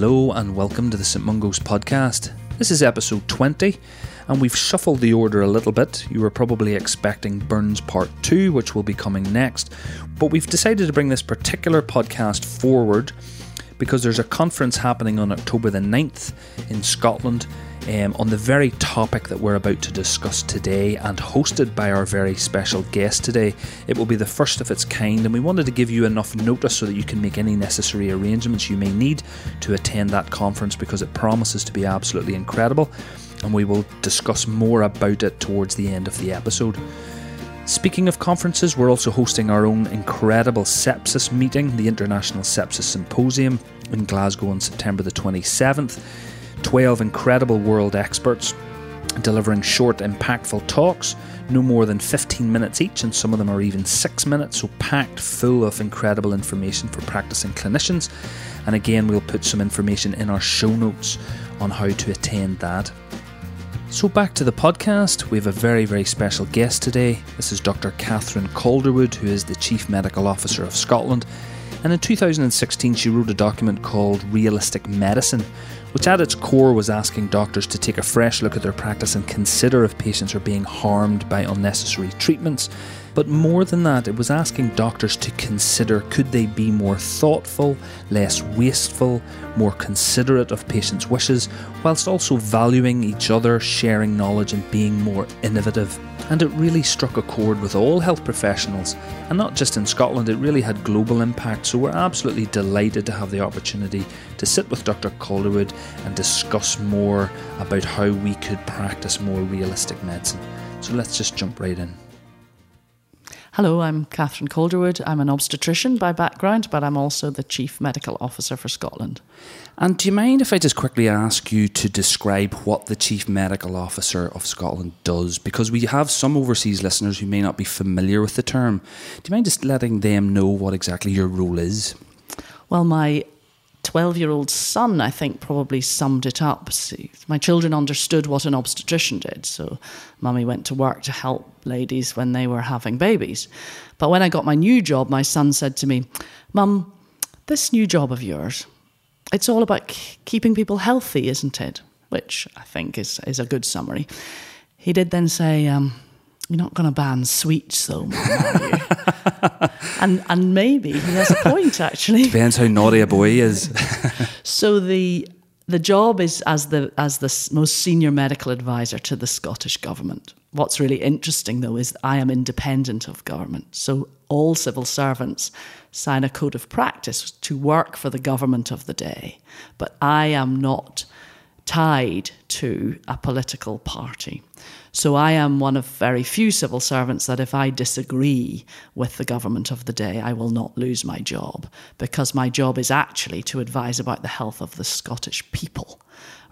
Hello and welcome to the St Mungo's podcast. This is episode 20, and we've shuffled the order a little bit. You were probably expecting Burns Part 2, which will be coming next, but we've decided to bring this particular podcast forward because there's a conference happening on October the 9th in Scotland um, on the very topic that we're about to discuss today and hosted by our very special guest today. It will be the first of its kind, and we wanted to give you enough notice so that you can make any necessary arrangements you may need to attend that conference because it promises to be absolutely incredible. And we will discuss more about it towards the end of the episode. Speaking of conferences, we're also hosting our own incredible sepsis meeting, the International Sepsis Symposium in Glasgow on September the 27th. 12 incredible world experts delivering short, impactful talks, no more than 15 minutes each, and some of them are even six minutes, so packed full of incredible information for practicing clinicians. And again, we'll put some information in our show notes on how to attend that. So, back to the podcast, we have a very, very special guest today. This is Dr. Catherine Calderwood, who is the Chief Medical Officer of Scotland. And in 2016, she wrote a document called Realistic Medicine, which at its core was asking doctors to take a fresh look at their practice and consider if patients are being harmed by unnecessary treatments. But more than that, it was asking doctors to consider could they be more thoughtful, less wasteful, more considerate of patients' wishes, whilst also valuing each other, sharing knowledge, and being more innovative and it really struck a chord with all health professionals, and not just in Scotland, it really had global impact. So we're absolutely delighted to have the opportunity to sit with Dr. Calderwood and discuss more about how we could practice more realistic medicine. So let's just jump right in. Hello, I'm Catherine Calderwood. I'm an obstetrician by background, but I'm also the Chief Medical Officer for Scotland. And do you mind if I just quickly ask you to describe what the Chief Medical Officer of Scotland does? Because we have some overseas listeners who may not be familiar with the term. Do you mind just letting them know what exactly your role is? Well, my 12 year old son, I think, probably summed it up. See, my children understood what an obstetrician did. So, mummy went to work to help ladies when they were having babies. But when I got my new job, my son said to me, Mum, this new job of yours, it's all about keeping people healthy, isn't it? Which I think is, is a good summary. He did then say, um, You're not going to ban sweets, though, you? and, and maybe he has a point, actually. Depends how naughty a boy is. so the the job is as the as the most senior medical advisor to the Scottish government. What's really interesting though is I am independent of government. So all civil servants sign a code of practice to work for the government of the day, but I am not tied to a political party. So I am one of very few civil servants that if I disagree with the government of the day, I will not lose my job because my job is actually to advise about the health of the Scottish people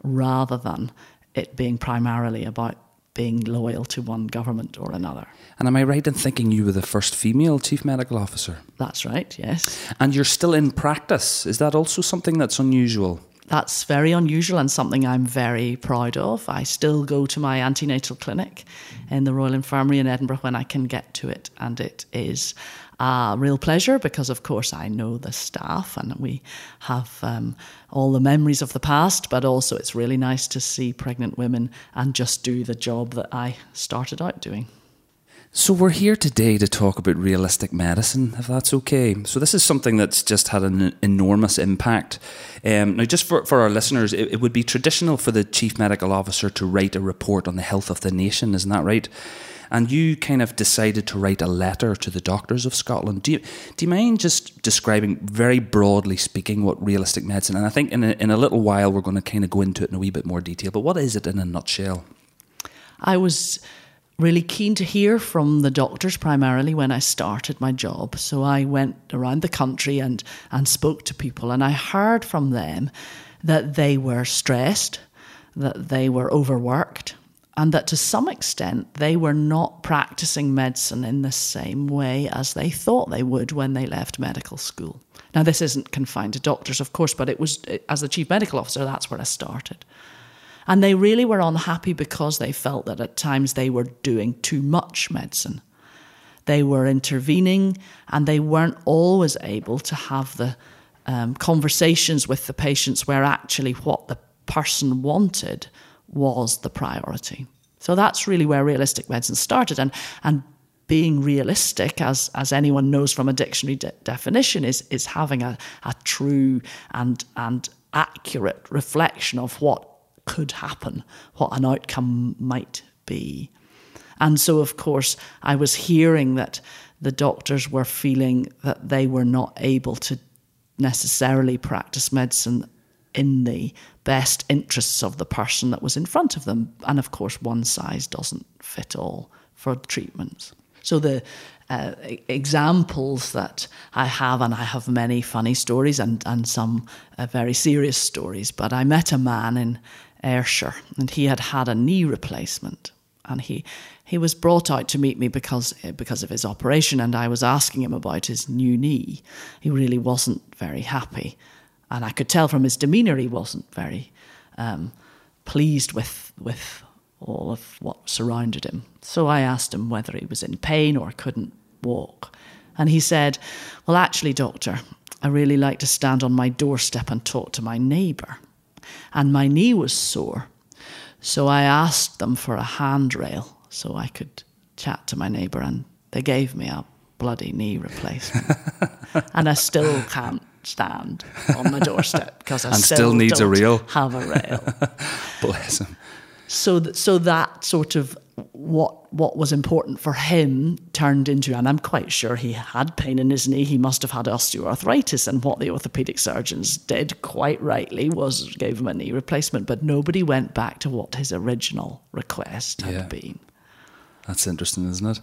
rather than it being primarily about being loyal to one government or another. And am I right in thinking you were the first female chief medical officer? That's right, yes. And you're still in practice. Is that also something that's unusual? That's very unusual and something I'm very proud of. I still go to my antenatal clinic in the Royal Infirmary in Edinburgh when I can get to it, and it is a real pleasure because, of course, I know the staff and we have um, all the memories of the past, but also it's really nice to see pregnant women and just do the job that I started out doing. So, we're here today to talk about realistic medicine, if that's okay. So, this is something that's just had an enormous impact. Um, now, just for, for our listeners, it, it, would be traditional for the chief medical officer to write a report on the health of the nation, isn't that right? and you kind of decided to write a letter to the doctors of Scotland. Do you do you mind just describing very broadly speaking what realistic medicine? And I think in a, in a little while we're going to kind of go into it in a wee bit more detail. But what is it in a nutshell? I was really keen to hear from the doctors primarily when I started my job. So I went around the country and, and spoke to people, and I heard from them that they were stressed, that they were overworked, and that to some extent they were not practicing medicine in the same way as they thought they would when they left medical school. Now, this isn't confined to doctors, of course, but it was, as the chief medical officer, that's where I started. And they really were unhappy because they felt that at times they were doing too much medicine. They were intervening and they weren't always able to have the um, conversations with the patients where actually what the person wanted was the priority. So that's really where realistic medicine started. And, and being realistic, as, as anyone knows from a dictionary de- definition, is, is having a, a true and, and accurate reflection of what could happen, what an outcome might be. And so, of course, I was hearing that the doctors were feeling that they were not able to necessarily practice medicine in the best interests of the person that was in front of them. And of course, one size doesn't fit all for treatments. So the uh, examples that I have, and I have many funny stories and, and some uh, very serious stories, but I met a man in Ayrshire and he had had a knee replacement and he he was brought out to meet me because because of his operation and I was asking him about his new knee. He really wasn't very happy and I could tell from his demeanour he wasn't very um, pleased with with all of what surrounded him. So I asked him whether he was in pain or couldn't walk, and he said, "Well, actually, doctor, I really like to stand on my doorstep and talk to my neighbour, and my knee was sore, so I asked them for a handrail so I could chat to my neighbour, and they gave me a bloody knee replacement, and I still can't." stand on my doorstep because I and still, still needs a rail. Have a rail. Bless him. so th- so that sort of what what was important for him turned into and I'm quite sure he had pain in his knee he must have had osteoarthritis and what the orthopedic surgeons did quite rightly was gave him a knee replacement but nobody went back to what his original request had Yeah. been That's interesting, isn't it?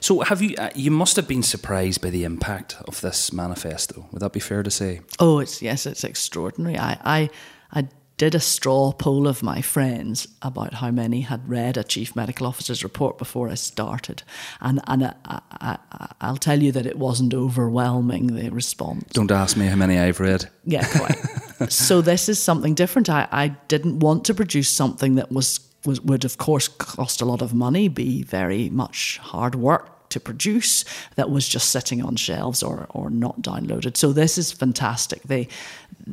So, have you? Uh, you must have been surprised by the impact of this manifesto. Would that be fair to say? Oh, it's yes, it's extraordinary. I, I, I did a straw poll of my friends about how many had read a chief medical officer's report before I started, and and I, I, I, I'll tell you that it wasn't overwhelming the response. Don't ask me how many I've read. Yeah, quite. so this is something different. I, I didn't want to produce something that was, was would of course cost a lot of money, be very much hard work to produce that was just sitting on shelves or or not downloaded. So this is fantastic. They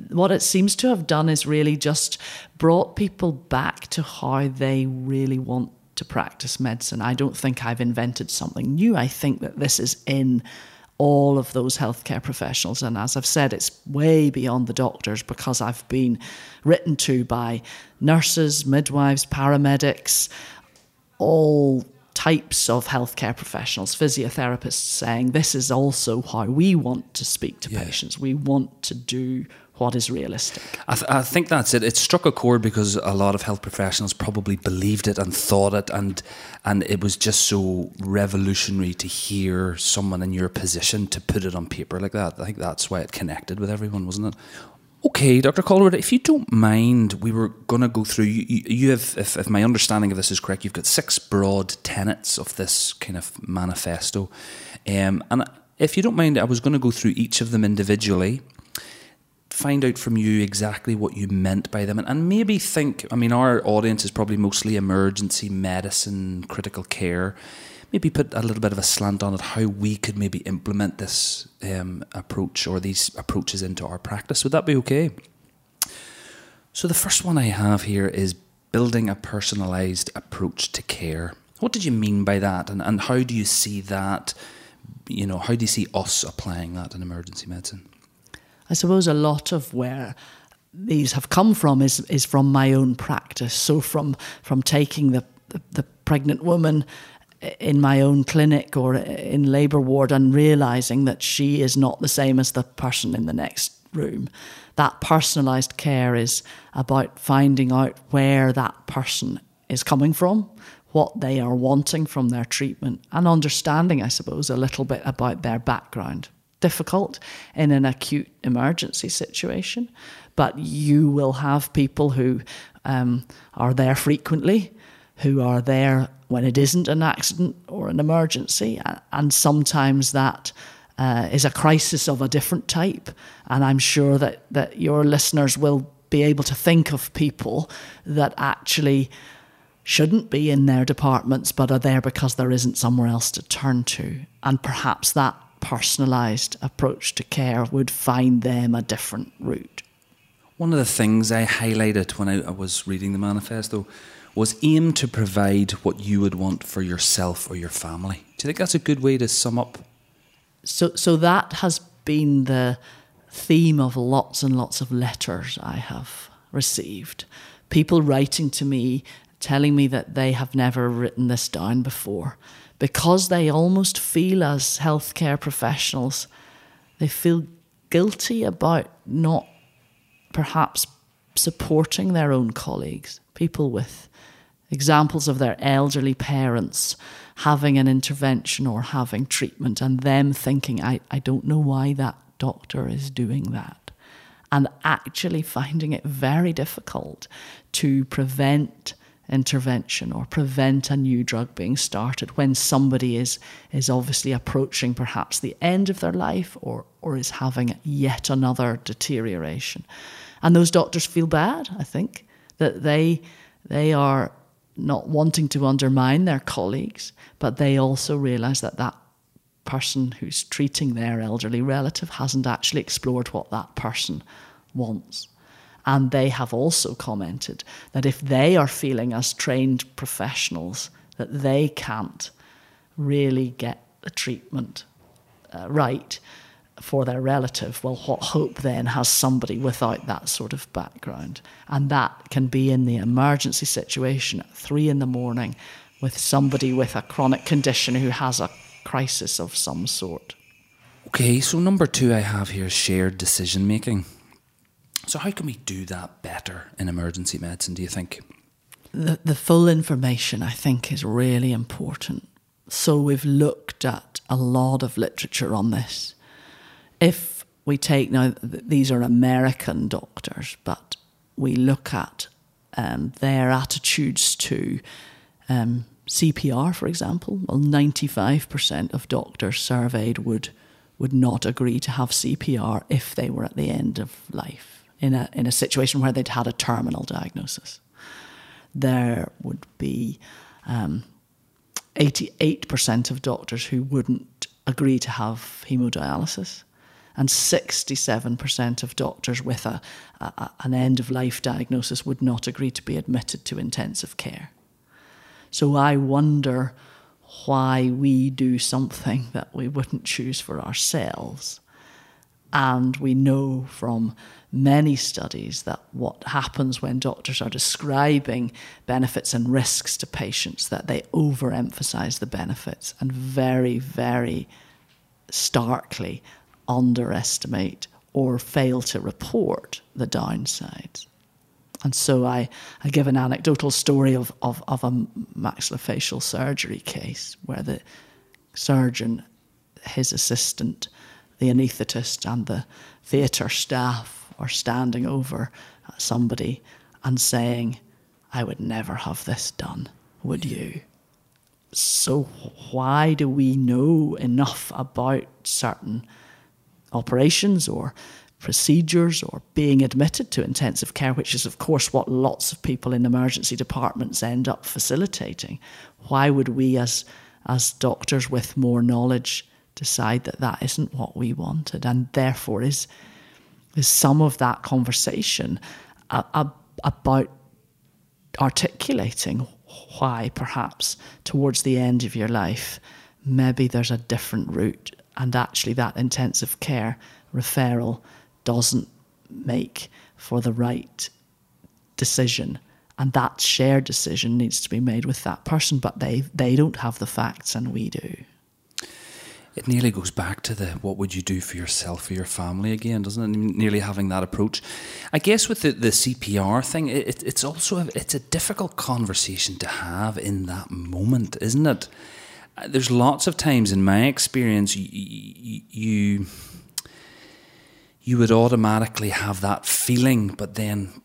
what it seems to have done is really just brought people back to how they really want to practice medicine. I don't think I've invented something new. I think that this is in all of those healthcare professionals. And as I've said, it's way beyond the doctors because I've been written to by nurses, midwives, paramedics, all types of healthcare professionals, physiotherapists saying this is also how we want to speak to Yeah. patients. We want to do what is realistic. I, th- I think that's it. It struck a chord because a lot of health professionals probably believed it and thought it, and and it was just so revolutionary to hear someone in your position to put it on paper like that. I think that's why it connected with everyone, wasn't it? Okay, Dr. Calderwood, if you don't mind, we were going to go through. You, you- have, if, if my understanding of this is correct, you've got six broad tenets of this kind of manifesto. Um, and if you don't mind, I was going to go through each of them individually find out from you exactly what you meant by them. And, and maybe think I mean our audience is probably mostly emergency medicine critical care. Maybe put a little bit of a slant on it how we could maybe implement this um, approach or these approaches into our practice. Would that be okay? So the first one I have here is building a personalized approach to care. What did you mean by that? And, and how do you see that you know how do you see us applying that in emergency medicine I suppose a lot of where these have come from is is from my own practice. So from from taking the the, the pregnant woman in my own clinic or in labour ward and realizing that she is not the same as the person in the next room. That personalised care is about finding out where that person is coming from, what they are wanting from their treatment, and understanding, I suppose, a little bit about their background difficult in an acute emergency situation, but you will have people who um, are there frequently, who are there when it isn't an accident or an emergency, and sometimes that. Uh, is a crisis of a different type, and I'm sure that that your listeners will be able to think of people that actually shouldn't be in their departments but are there because there isn't somewhere else to turn to. And perhaps that personalised approach to care would find them a different route. One of the things I highlighted when I, I was reading the manifesto was aim to provide what you would want for yourself or your family. Do you think that's a good way to sum up? So, so that has been the theme of lots and lots of letters I have received. People writing to me telling me that they have never written this down before because they almost feel, as healthcare professionals, they feel guilty about not perhaps supporting their own colleagues, people with examples of their elderly parents having an intervention or having treatment, and them thinking, I, I don't know why that doctor is doing that. And actually finding it very difficult to prevent intervention or prevent a new drug being started when somebody is is obviously approaching perhaps the end of their life or or is having yet another deterioration. And those doctors feel bad i think that they they are not wanting to undermine their colleagues but they also realize that that person who's treating their elderly relative hasn't actually explored what that person wants and they have also commented that if they are feeling as trained professionals that they can't really get the treatment uh, right for their relative, well, what hope then has somebody without that sort of background? And that can be in the emergency situation at three in the morning with somebody with a chronic condition who has a crisis of some sort. Okay, so number two I have here is shared decision making. So, how can we do that better in emergency medicine, do you think? The, the full information, I think, is really important. So, we've looked at a lot of literature on this. If we take now, these are American doctors, but we look at um, their attitudes to um, CPR, for example. Well, 95% of doctors surveyed would, would not agree to have CPR if they were at the end of life in a, in a situation where they'd had a terminal diagnosis. There would be um, 88% of doctors who wouldn't agree to have hemodialysis, and 67% of doctors with a, a, an end of life diagnosis would not agree to be admitted to intensive care. So I wonder why we do something that we wouldn't choose for ourselves. And we know from many studies that what happens when doctors are describing benefits and risks to patients that they overemphasize the benefits and very very starkly underestimate or fail to report the downsides. And so I, I give an anecdotal story of, of, of a maxillofacial surgery case where the surgeon, his assistant, the anaesthetist, and the theatre staff or standing over somebody and saying, I would never have this done, would you? So, why do we know enough about certain operations or procedures or being admitted to intensive care, which is, of course, what lots of people in emergency departments end up facilitating? Why would we, as, as doctors with more knowledge, decide that that isn't what we wanted and therefore is is some of that conversation about articulating why perhaps towards the end of your life maybe there's a different route and actually that intensive care referral doesn't make for the right decision. And that shared decision needs to be made with that person but they they don't have the facts and we do it nearly goes back to the what would you do for yourself or your family again, doesn't it? Nearly having that approach. I guess with the, the CPR thing, it, it's also a, it's a difficult conversation to have in that moment, isn't it? Uh, there's lots of times in my experience you, you you would automatically have that feeling, but then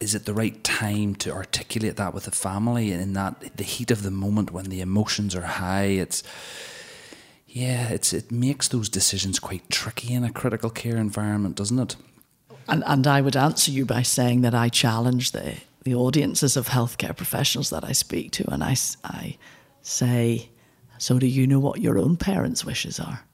is it the right time to articulate that with the family in that the heat of the moment when the emotions are high? It's yeah, it's it makes those decisions quite tricky in a critical care environment, doesn't it? And and I would answer you by saying that I challenge the the audiences of healthcare professionals that I speak to, and I I say, so do you know what your own parents' wishes are?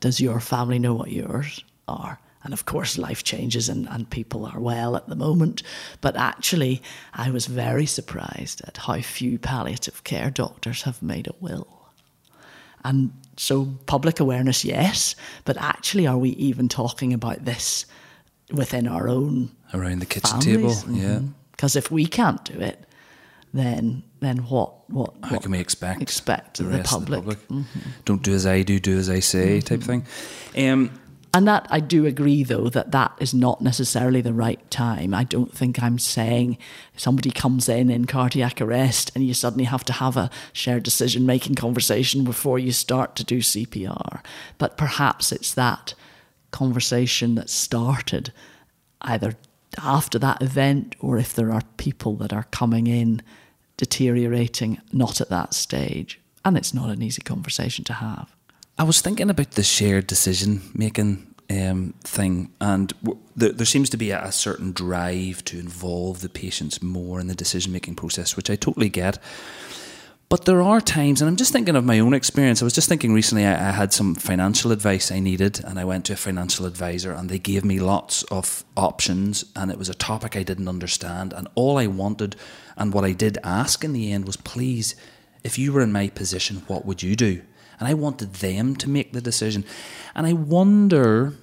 Does your family know what yours are? And of course, life changes and, and people are well at the moment. But actually, I was very surprised at how few palliative care doctors have made a will. And so, public awareness, yes, but actually, are we even talking about this within our own around the kitchen families? table? Yeah. Because if we can't do it, then then what what How what can we expect expect the the, public? Mm-hmm. of the public? Don't do as I do, do as I say, type thing. Um, And that I do agree, though, that that is not necessarily the right time. I don't think I'm saying somebody comes in in cardiac arrest and you suddenly have to have a shared decision making conversation before you start to do CPR. But perhaps it's that conversation that started either after that event or if there are people that are coming in deteriorating not at that stage. And it's not an easy conversation to have. I was thinking about the shared decision making um, thing, and w- there, there seems to be a, a certain drive to involve the patients more in the decision making process, which I totally get. But there are times, and I'm just thinking of my own experience. I was just thinking recently, I, I had some financial advice I needed, and I went to a financial advisor, and they gave me lots of options, and it was a topic I didn't understand. And all I wanted, and what I did ask in the end, was please, if you were in my position, what would you do? And I wanted them to make the decision. And I wonder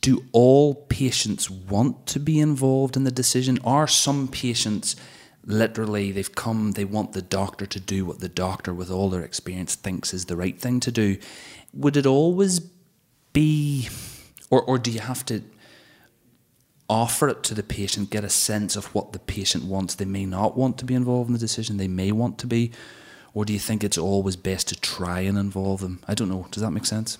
do all patients want to be involved in the decision? Are some patients literally they've come, they want the doctor to do what the doctor, with all their experience, thinks is the right thing to do? Would it always be, or, or do you have to offer it to the patient, get a sense of what the patient wants? They may not want to be involved in the decision, they may want to be. Or do you think it's always best to try and involve them? I don't know. Does that make sense?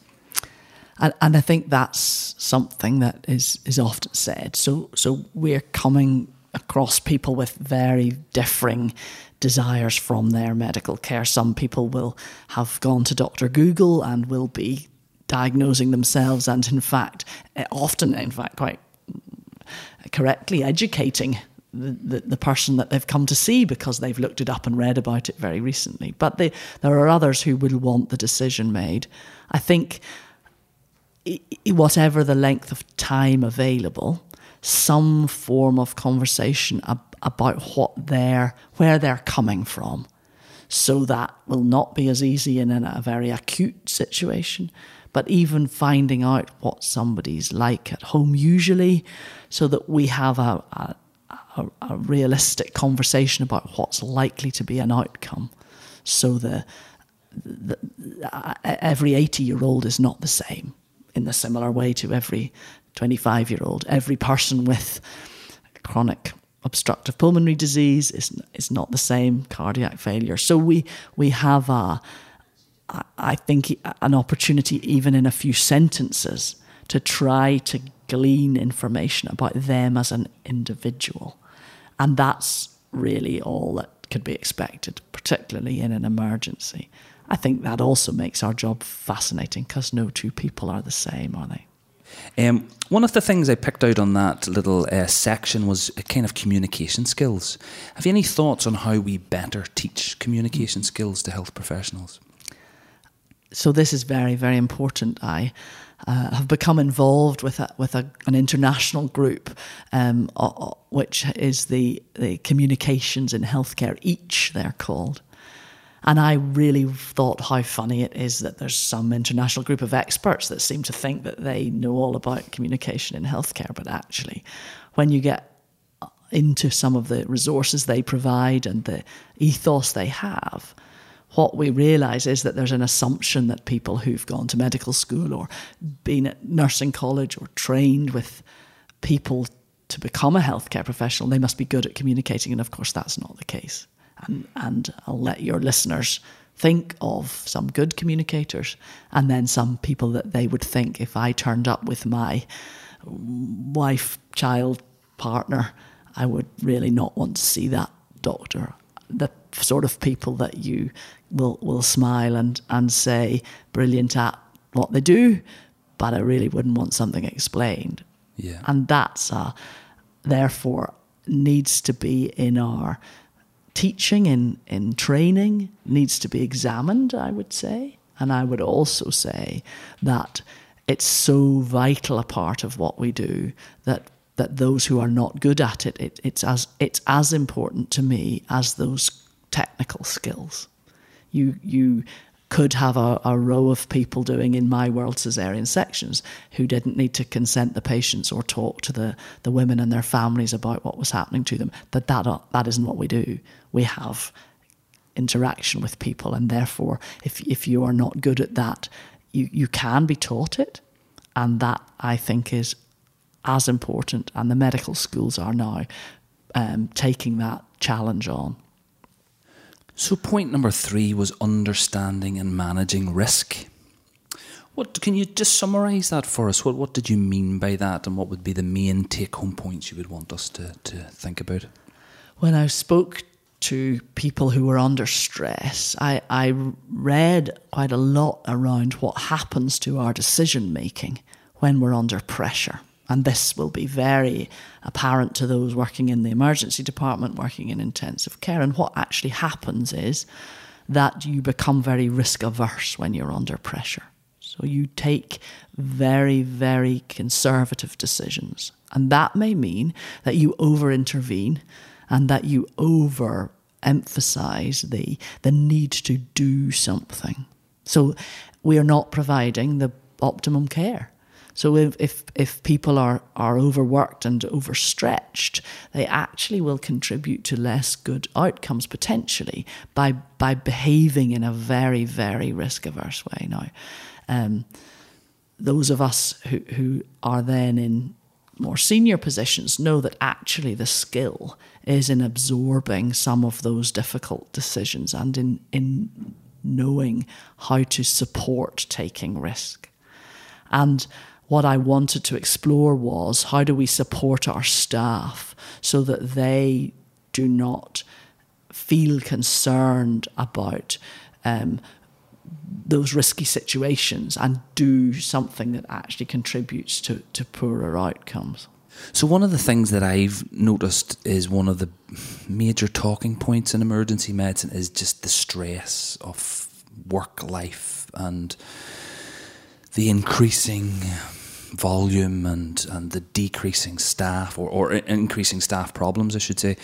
and, and I think that's something that is is often said. So so we're coming across people with very differing desires from their medical care. Some people will have gone to Doctor Google and will be diagnosing themselves, and in fact, eh, often, in fact, quite correctly educating the, the, person that they've come to see because they've looked it up and read about it very recently. But they, there are others who will want the decision made. I think, whatever the length of time available, some form of conversation ab- about what they're, where they're coming from. So that will not be as easy in a very acute situation, but even finding out what somebody's like at home, usually, so that we have a, a a, a, realistic conversation about what's likely to be an outcome. So the, the, every 80 year old is not the same in the similar way to every 25 year old. Every person with chronic obstructive pulmonary disease is is not the same cardiac failure. So we we have a I think an opportunity even in a few sentences to try to glean information about them as an individual. And that's really all that could be expected, particularly in an emergency. I think that also makes our job fascinating because no two people are the same, are they? Um, one of the things I picked out on that little uh, section was a kind of communication skills. Have you any thoughts on how we better teach communication skills to health professionals? So this is very, very important. I uh, have become involved with a, with a, an international group, um, uh, which is the the communications in healthcare. Each they're called, and I really thought how funny it is that there's some international group of experts that seem to think that they know all about communication in healthcare, but actually, when you get into some of the resources they provide and the ethos they have what we realize is that there's an assumption that people who've gone to medical school or been at nursing college or trained with people to become a healthcare professional, they must be good at communicating. And of course, that's not the case. And, and I'll let your listeners think of some good communicators and then some people that they would think if I turned up with my wife, child, partner, I would really not want to see that doctor. The sort of people that you will will smile and and say brilliant at what they do, but I really wouldn't want something explained. Yeah. And that's uh, therefore needs to be in our teaching in in training needs to be examined. I would say. And I would also say that it's so vital a part of what we do that that those who are not good at it, it it's as it's as important to me as those technical skills. You you could have a, a, row of people doing in my world cesarean sections who didn't need to consent the patients or talk to the, the women and their families about what was happening to them. That that that isn't what we do. We have interaction with people, and therefore, if if you are not good at that, you you can be taught it, and that I think is as important. And the medical schools are now um, taking that challenge on. So, point number three was understanding and managing risk. What can you just summarise that for us? What what did you mean by that, and what would be the main take home points you would want us to, to think about? When I spoke to people who were under stress, I, I read quite a lot around what happens to our decision making when we're under pressure. And this will be very apparent to those working in the emergency department, working in intensive care. And what actually happens is that you become very risk averse when you're under pressure. So you take very, very conservative decisions. And that may mean that you over intervene and that you over emphasize the, the need to do something. So we are not providing the optimum care. So if, if, if people are, are overworked and overstretched, they actually will contribute to less good outcomes potentially by, by behaving in a very, very risk averse way. Now, um, those of us who, who are then in more senior positions know that actually the skill is in absorbing some of those difficult decisions and in, in knowing how to support taking risk. And what I wanted to explore was how do we support our staff so that they do not feel concerned about um, those risky situations and do something that actually contributes to, to poorer outcomes. So, one of the things that I've noticed is one of the major talking points in emergency medicine is just the stress of work life and the increasing volume and, and the decreasing staff or, or increasing staff problems, I should say.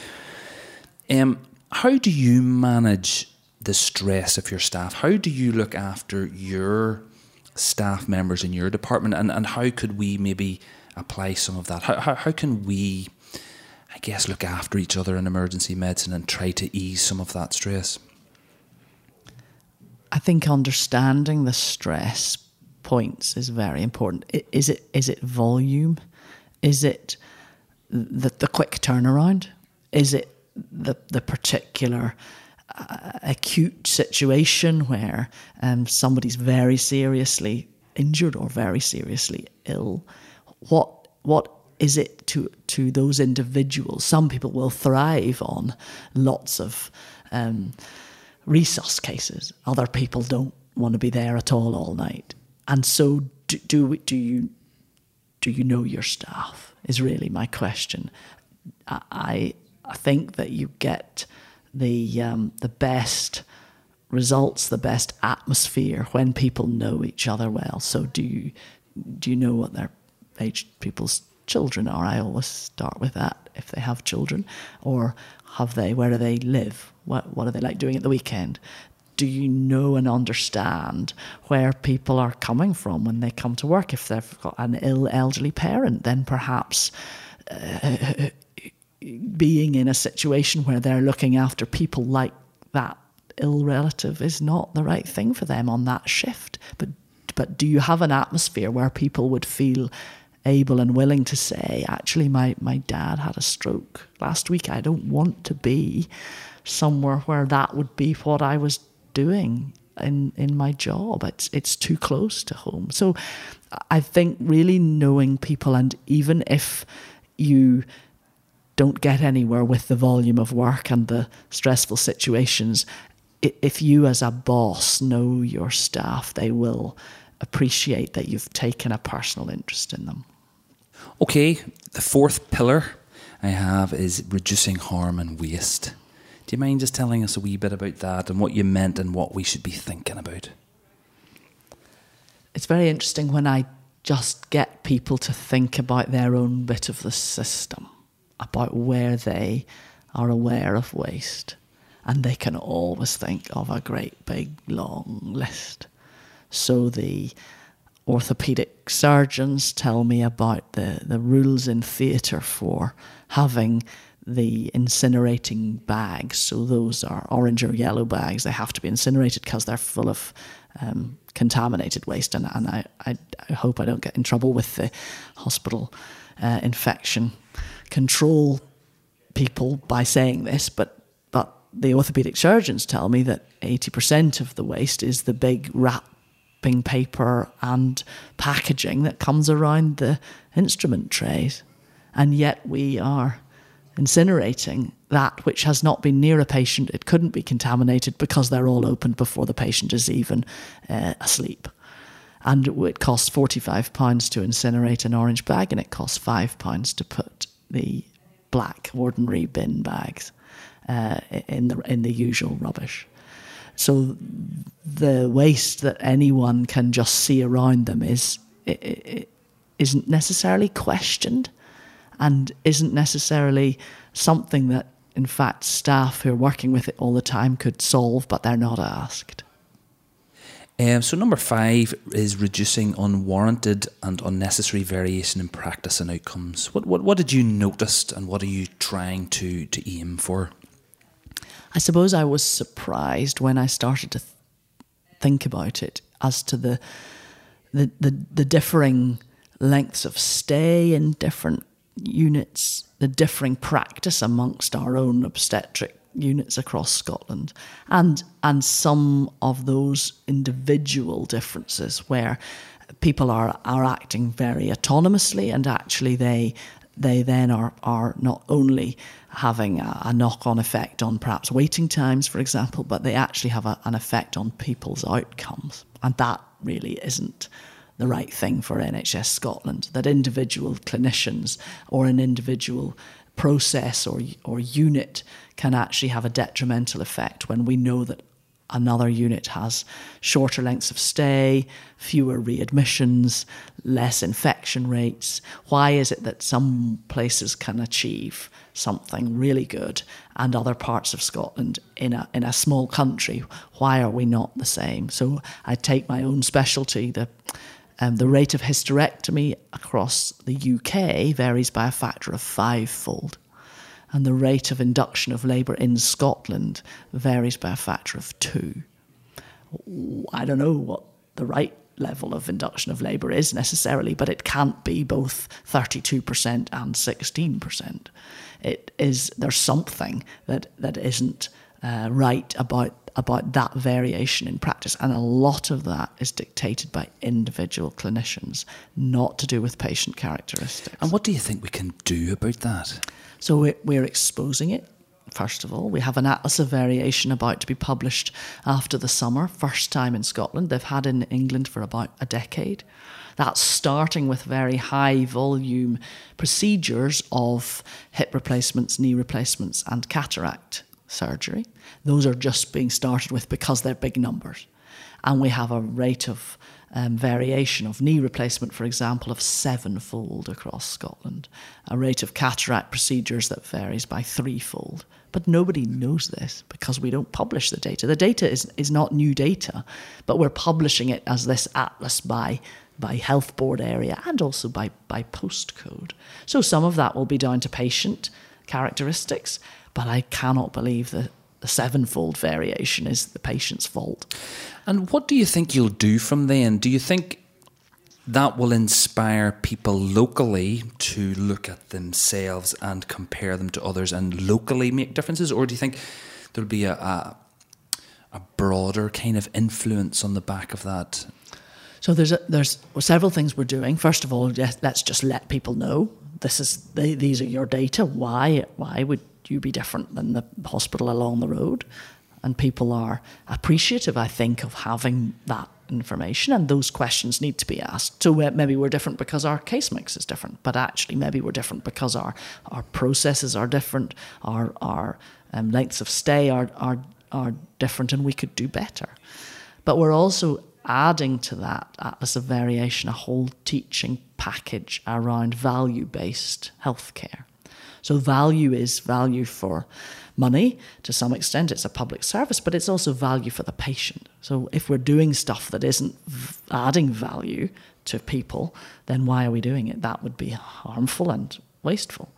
Um, how do you manage the stress of your staff? How do you look after your staff members in your department? And, and how could we maybe apply some of that? How, how, how can we, I guess, look after each other in emergency medicine and try to ease some of that stress? I think understanding the stress points is very important. Is it is it volume? Is it the, the quick turnaround? Is it the the particular uh, acute situation where um, somebody's very seriously injured or very seriously ill? What what is it to to those individuals? Some people will thrive on lots of um, resus cases. Other people don't want to be there at all all night. And so, do, do, do you do you know your staff? Is really my question. I I think that you get the um, the best results, the best atmosphere when people know each other well. So do you do you know what their age people's children are? I always start with that if they have children, or have they? Where do they live? What what are they like doing at the weekend? Do you know and understand where people are coming from when they come to work? If they've got an ill elderly parent, then perhaps uh, being in a situation where they're looking after people like that ill relative is not the right thing for them on that shift. But but do you have an atmosphere where people would feel able and willing to say, actually, my, my dad had a stroke last week. I don't want to be somewhere where that would be what I was doing in in my job. It's it's too close to home. So I think really knowing people and even if you don't get anywhere with the volume of work and the stressful situations, if you as a boss know your staff, they will appreciate that you've taken a personal interest in them. Okay, the fourth pillar I have is reducing harm and waste. Do you mind just telling us a wee bit about that and what you meant and what we should be thinking about? it's very interesting when I just get people to think about their own bit of the system, about where they are aware of waste. And they can always think of a great big long list. So the orthopedic surgeons tell me about the, the rules in theatre for having the incinerating bags. So those are orange or yellow bags. They have to be incinerated because they're full of um, contaminated waste. And, and I, I, I, hope I don't get in trouble with the hospital uh, infection control people by saying this, but but the orthopedic surgeons tell me that 80% of the waste is the big wrapping paper and packaging that comes around the instrument trays. And yet we are incinerating that which has not been near a patient. It couldn't be contaminated because they're all opened before the patient is even uh, asleep. And it costs £45 to incinerate an orange bag, and it costs £5 to put the black ordinary bin bags uh, in, the, in the usual rubbish. So the waste that anyone can just see around them is it, it isn't necessarily questioned and isn't necessarily something that, in fact, staff who are working with it all the time could solve, but they're not asked. Um, so, number five is reducing unwarranted and unnecessary variation in practice and outcomes. What, what, what did you notice and what are you trying to, to aim for? I suppose I was surprised when I started to th- think about it as to the, the, the, the differing lengths of stay in different units, the differing practice amongst our own obstetric units across Scotland, and and some of those individual differences where people are are acting very autonomously, and actually they they then are are not only having a, a knock on effect on perhaps waiting times, for example, but they actually have a, an effect on people's outcomes, and that really isn't the right thing for NHS Scotland, that individual clinicians or an individual process or, or unit can actually have a detrimental effect when we know that another unit has shorter lengths of stay, fewer readmissions, less infection rates. Why is it that some places can achieve something really good and other parts of Scotland in a in a small country why are we not the same so I take my own specialty the um, the rate of hysterectomy across the UK varies by a factor of fivefold, and the rate of induction of labour in Scotland varies by a factor of two. I don't know what the right level of induction of labour is necessarily, but it can't be both 32% and 16%. It is there's something that that isn't uh, right about about that variation in practice. And a lot of that is dictated by individual clinicians, not to do with patient characteristics. And what do you think we can do about that? So we're, we're exposing it. First of all, we have an atlas of variation about to be published after the summer, first time in Scotland. They've had in England for about a decade. That's starting with very high volume procedures of hip replacements, knee replacements, and cataract surgery. Those are just being started with because they're big numbers. And we have a rate of um, variation of knee replacement, for example, of sevenfold across Scotland, a rate of cataract procedures that varies by threefold. But nobody knows this because we don't publish the data. The data is, is not new data, but we're publishing it as this atlas by by health board area and also by, by postcode. So some of that will be down to patient characteristics, but I cannot believe that the sevenfold variation is the patient's fault. And what do you think you'll do from then? Do you think that will inspire people locally to look at themselves and compare them to others and locally make differences? Or do you think there'll be a, a, a broader kind of influence on the back of that? So there's a, there's several things we're doing. First of all, let's just let people know this is these are your data. Why why would you be different than the hospital along the road? And people are appreciative, I think, of having that information, and those questions need to be asked. So uh, maybe we're different because our case mix is different, but actually maybe we're different because our our processes are different, our our um, lengths of stay are are are different, and we could do better. But we're also adding to that Atlas of Variation a whole teaching package around value based healthcare. So, value is value for money to some extent, it's a public service, but it's also value for the patient. So, if we're doing stuff that isn't adding value to people, then why are we doing it? That would be harmful and wasteful.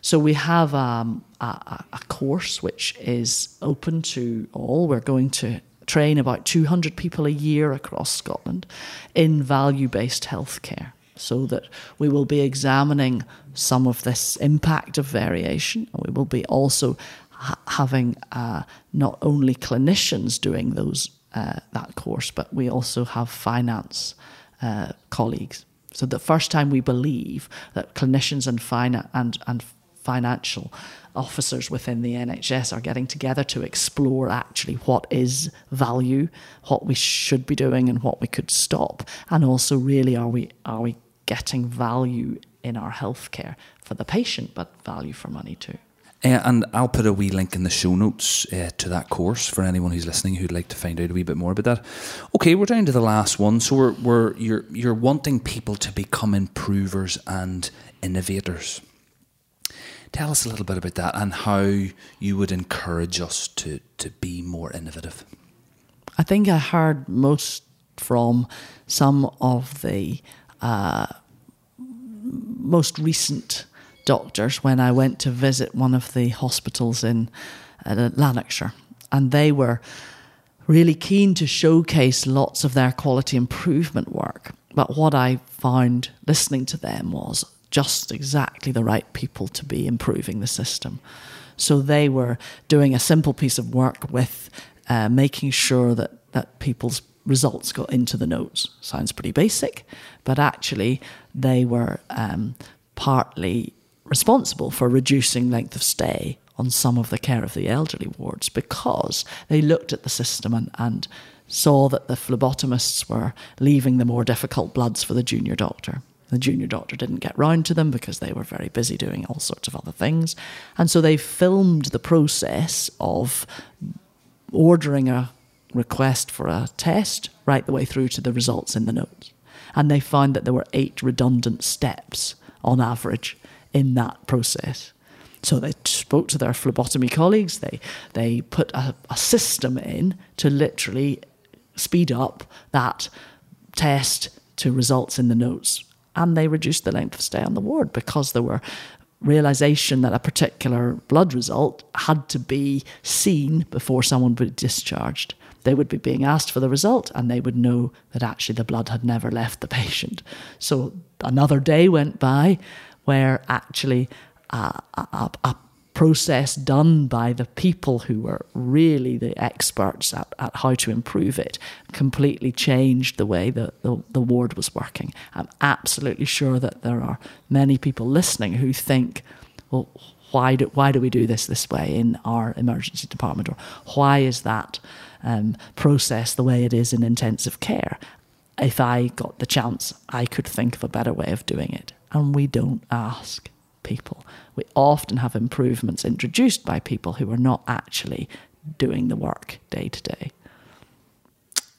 So we have um, a, a, course which is open to all. We're going to train about 200 people a year across Scotland in value based healthcare so that we will be examining some of this impact of variation. We will be also ha- having uh, not only clinicians doing those uh, that course, but we also have finance uh, colleagues. So the first time we believe that clinicians and, fina- and, and financial officers within the NHS are getting together to explore actually what is value, what we should be doing, and what we could stop, and also really are we are we getting value in our healthcare for the patient, but value for money too. Uh, and I'll put a wee link in the show notes uh, to that course for anyone who's listening who'd like to find out a wee bit more about that. Okay, we're down to the last one. So we're, we're you're you're wanting people to become improvers and innovators. Tell us a little bit about that and how you would encourage us to, to be more innovative. I think I heard most from some of the uh, most recent doctors when I went to visit one of the hospitals in uh, Lanarkshire, and they were really keen to showcase lots of their quality improvement work. But what I found listening to them was just exactly the right people to be improving the system. So they were doing a simple piece of work with uh, making sure that, that people's results got into the notes. Sounds pretty basic, but actually they were um, partly responsible for reducing length of stay on some of the care of the elderly wards because they looked at the system and, and saw that the phlebotomists were leaving the more difficult bloods for the junior doctor. The junior doctor didn't get round to them because they were very busy doing all sorts of other things. And so they filmed the process of ordering a request for a test right the way through to the results in the notes. And they found that there were eight redundant steps on average in that process. So they spoke to their phlebotomy colleagues, they, they put a, a system in to literally speed up that test to results in the notes and they reduced the length of stay on the ward because there were realization that a particular blood result had to be seen before someone would be discharged. They would be being asked for the result and they would know that actually the blood had never left the patient. So another day went by where actually a, a, a process done by the people who were really the experts at, at how to improve it completely changed the way the, the, the ward was working. I'm absolutely sure that there are many people listening who think, well, why do, why do we do this this way in our emergency department? Or why is that um, process the way it is in intensive care? If I got the chance, I could think of a better way of doing it. And we don't ask people. We often have improvements introduced by people who are not actually doing the work day to day.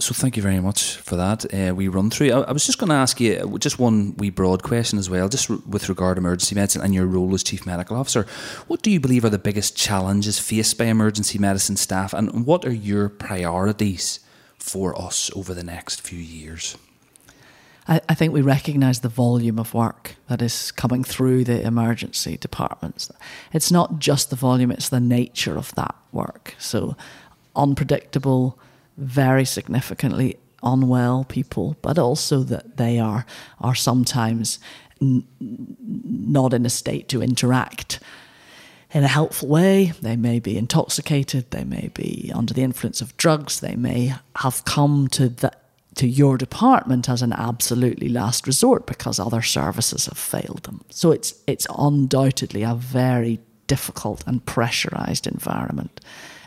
So thank you very much for that. Uh, we run through. I, I was just going to ask you uh, just one wee broad question as well, just with regard to emergency medicine and your role as chief medical officer. What do you believe are the biggest challenges faced by emergency medicine staff, and what are your priorities for us over the next few years? I, I think we recognise the volume of work that is coming through the emergency departments. It's not just the volume, it's the nature of that work. So, unpredictable, very significantly unwell people, but also that they are, are sometimes n- not in a state to interact in a helpful way. They may be intoxicated, they may be under the influence of drugs, they may have come to the to your department as an absolutely last resort because other services have failed them. So it's it's undoubtedly a very difficult and pressurized environment.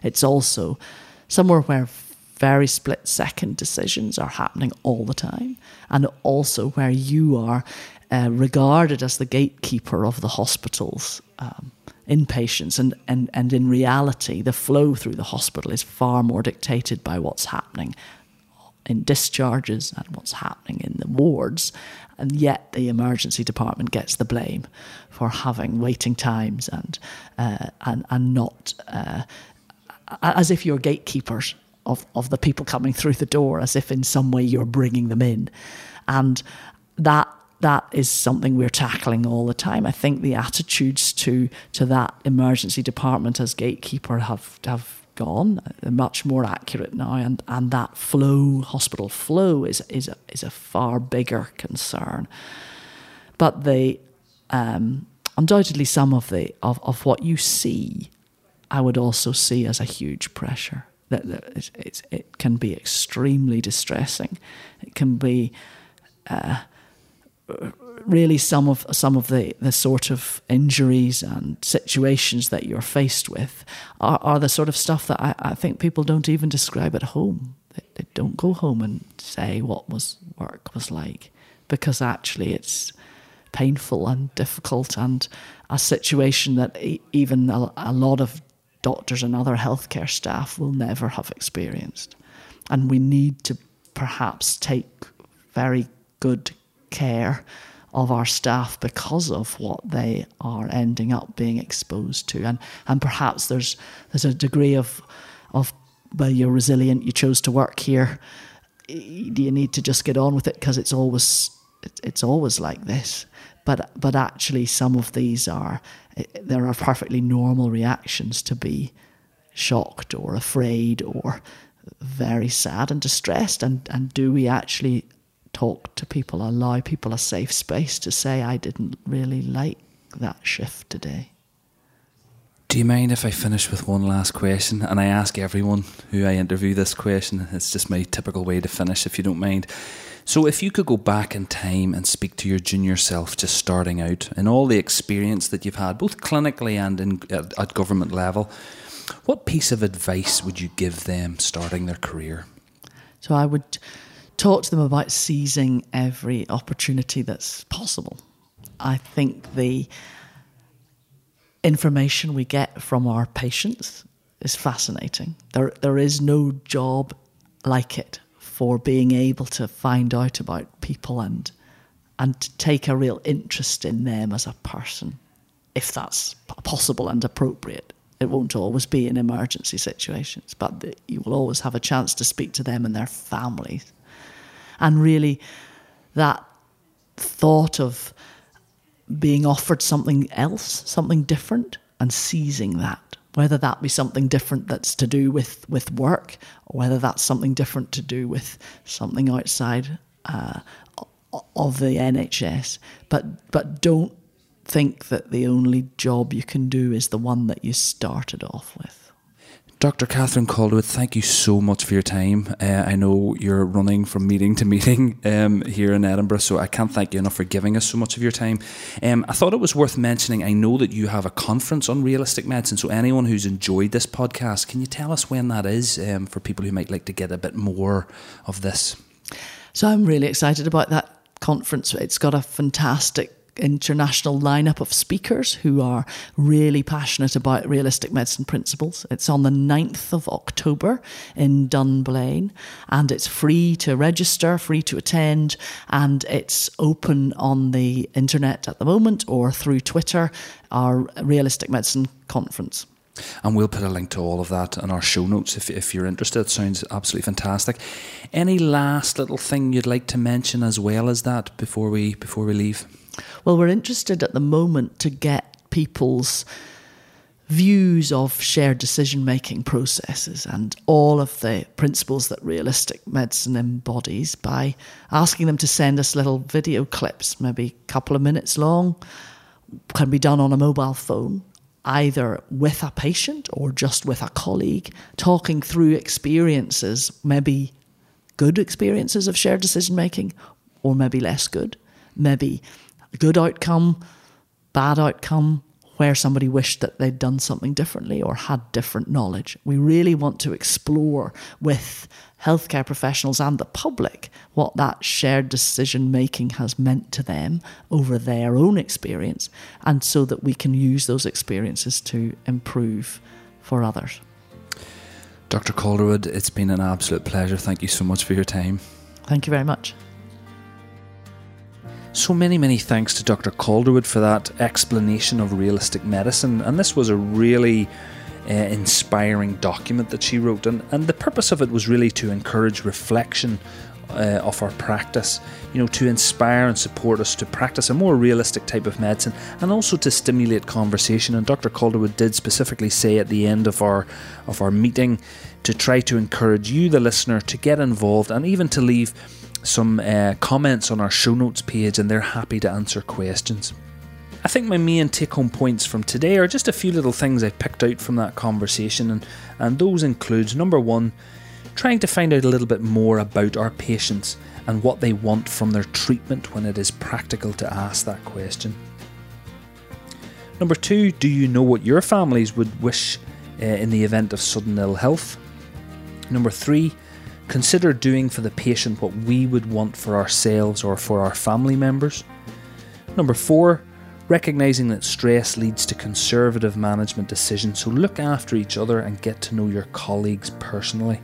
It's also somewhere where very split second decisions are happening all the time, and also where you are uh, regarded as the gatekeeper of the hospital's um, inpatients, and, and, and in reality, the flow through the hospital is far more dictated by what's happening in discharges and what's happening in the wards. And yet the emergency department gets the blame for having waiting times and uh, and and not uh, as if you're gatekeepers of, of the people coming through the door, as if in some way you're bringing them in, and that that is something we're tackling all the time. I think the attitudes to to that emergency department as gatekeeper have have gone. They're much more accurate now, and, and that flow, hospital flow, is is a, is a far bigger concern. But the um, undoubtedly some of the of, of what you see, I would also see as a huge pressure. That, that it's, it can be extremely distressing. It can be. Uh, really some of some of the, the sort of injuries and situations that you're faced with are, are the sort of stuff that I, I think people don't even describe at home. They, they don't go home and say what was work was like because actually it's painful and difficult and a situation that even a, a lot of doctors and other healthcare staff will never have experienced. And we need to perhaps take very good care of our staff because of what they are ending up being exposed to. And and perhaps there's there's a degree of of well, you're resilient, you chose to work here. Do you need to just get on with it because it's always it's always like this? But but actually, some of these are eh, there are perfectly normal reactions to be shocked or afraid or very sad and distressed. And and do we actually talk to people, allow people a safe space to say, I didn't really like that shift today. Do you mind if I finish with one last question? And I ask everyone who I interview this question. It's just my typical way to finish, if you don't mind. So, if you could go back in time and speak to your junior self just starting out and all the experience that you've had, both clinically and in, at, at government level, what piece of advice would you give them starting their career? So, I would talk to them about seizing every opportunity that's possible. I think the information we get from our patients is fascinating. There, there is no job like it for being able to find out about people and and to take a real interest in them as a person, if that's possible and appropriate. It won't always be in emergency situations, but the, you will always have a chance to speak to them and their families and really that thought of being offered something else, something different, and seizing that. Whether that be something different that's to do with, with work, or whether that's something different to do with something outside uh, of the NHS. But, but don't think that the only job you can do is the one that you started off with. Dr. Catherine Calderwood, thank you so much for your time. Uh, I know you're running from meeting to meeting um, here in Edinburgh, so I can't thank you enough for giving us so much of your time. Um, I thought it was worth mentioning. I know that you have a conference on realistic medicine, so anyone who's enjoyed this podcast, can you tell us when that is um, for people who might like to get a bit more of this? So I'm really excited about that conference. It's got a fantastic international lineup of speakers who are really passionate about realistic medicine principles. It's on the 9th of October in Dunblane and it's free to register, free to attend, and it's open on the internet at the moment or through Twitter, our Realistic Medicine Conference. And we'll put a link to all of that in our show notes if, if you're interested. It sounds absolutely fantastic. Any last little thing you'd like to mention as well as that before we before we leave? Well, we're interested at the moment to get people's views of shared decision making processes and all of the principles that realistic medicine embodies by asking them to send us little video clips, maybe a couple of minutes long, can be done on a mobile phone. Either with a patient or just with a colleague, talking through experiences, maybe good experiences of shared decision making, or maybe less good, maybe good outcome, bad outcome, where somebody wished that they'd done something differently or had different knowledge. We really want to explore with healthcare professionals and the public what that shared decision making has meant to them over their own experience, and so that we can use those experiences to improve for others. Dr. Calderwood, it's been an absolute pleasure. Thank you so much for your time. Thank you very much. So many, many thanks to Dr. Calderwood for that explanation of realistic medicine. And this was a really uh, inspiring document that she wrote. And, and the purpose of it was really to encourage reflection uh, of our practice, you know, to inspire and support us to practice a more realistic type of medicine and also to stimulate conversation. And Dr. Calderwood did specifically say at the end of our of our meeting to try to encourage you, the listener, to get involved and even to leave some uh, comments on our show notes page, and they're happy to answer questions. I think my main take home points from today are just a few little things I picked out from that conversation, and, and those include number one, trying to find out a little bit more about our patients and what they want from their treatment when it is practical to ask that question. Number two, do you know what your families would wish uh, in the event of sudden ill health? Number three, consider doing for the patient what we would want for ourselves or for our family members. Number four, recognizing that stress leads to conservative management decisions, so look after each other and get to know your colleagues personally.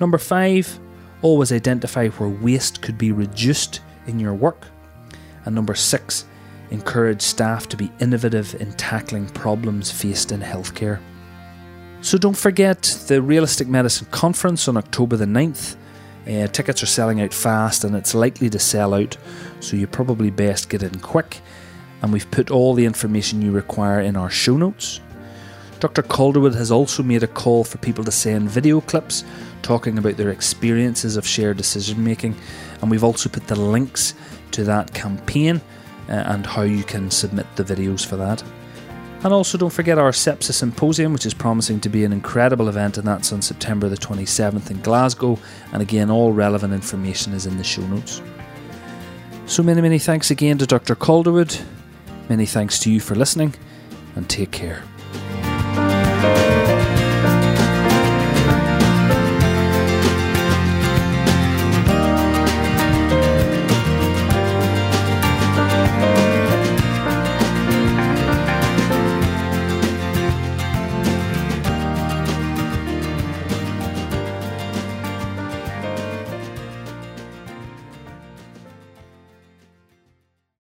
Number five, always identify where waste could be reduced in your work. And number six, encourage staff to be innovative in tackling problems faced in healthcare. So don't forget the Realistic Medicine Conference on October the 9th. Uh, tickets are selling out fast and it's likely to sell out, so you probably best get in quick. And we've put all the information you require in our show notes. Dr. Calderwood has also made a call for people to send video clips talking about their experiences of shared decision making, and we've also put the links to that campaign uh, and how you can submit the videos for that. And also, don't forget our Sepsis Symposium, which is promising to be an incredible event, and that's on September the 27th in Glasgow. And again, all relevant information is in the show notes. So, many, many thanks again to Dr. Calderwood. Many thanks to you for listening, and take care.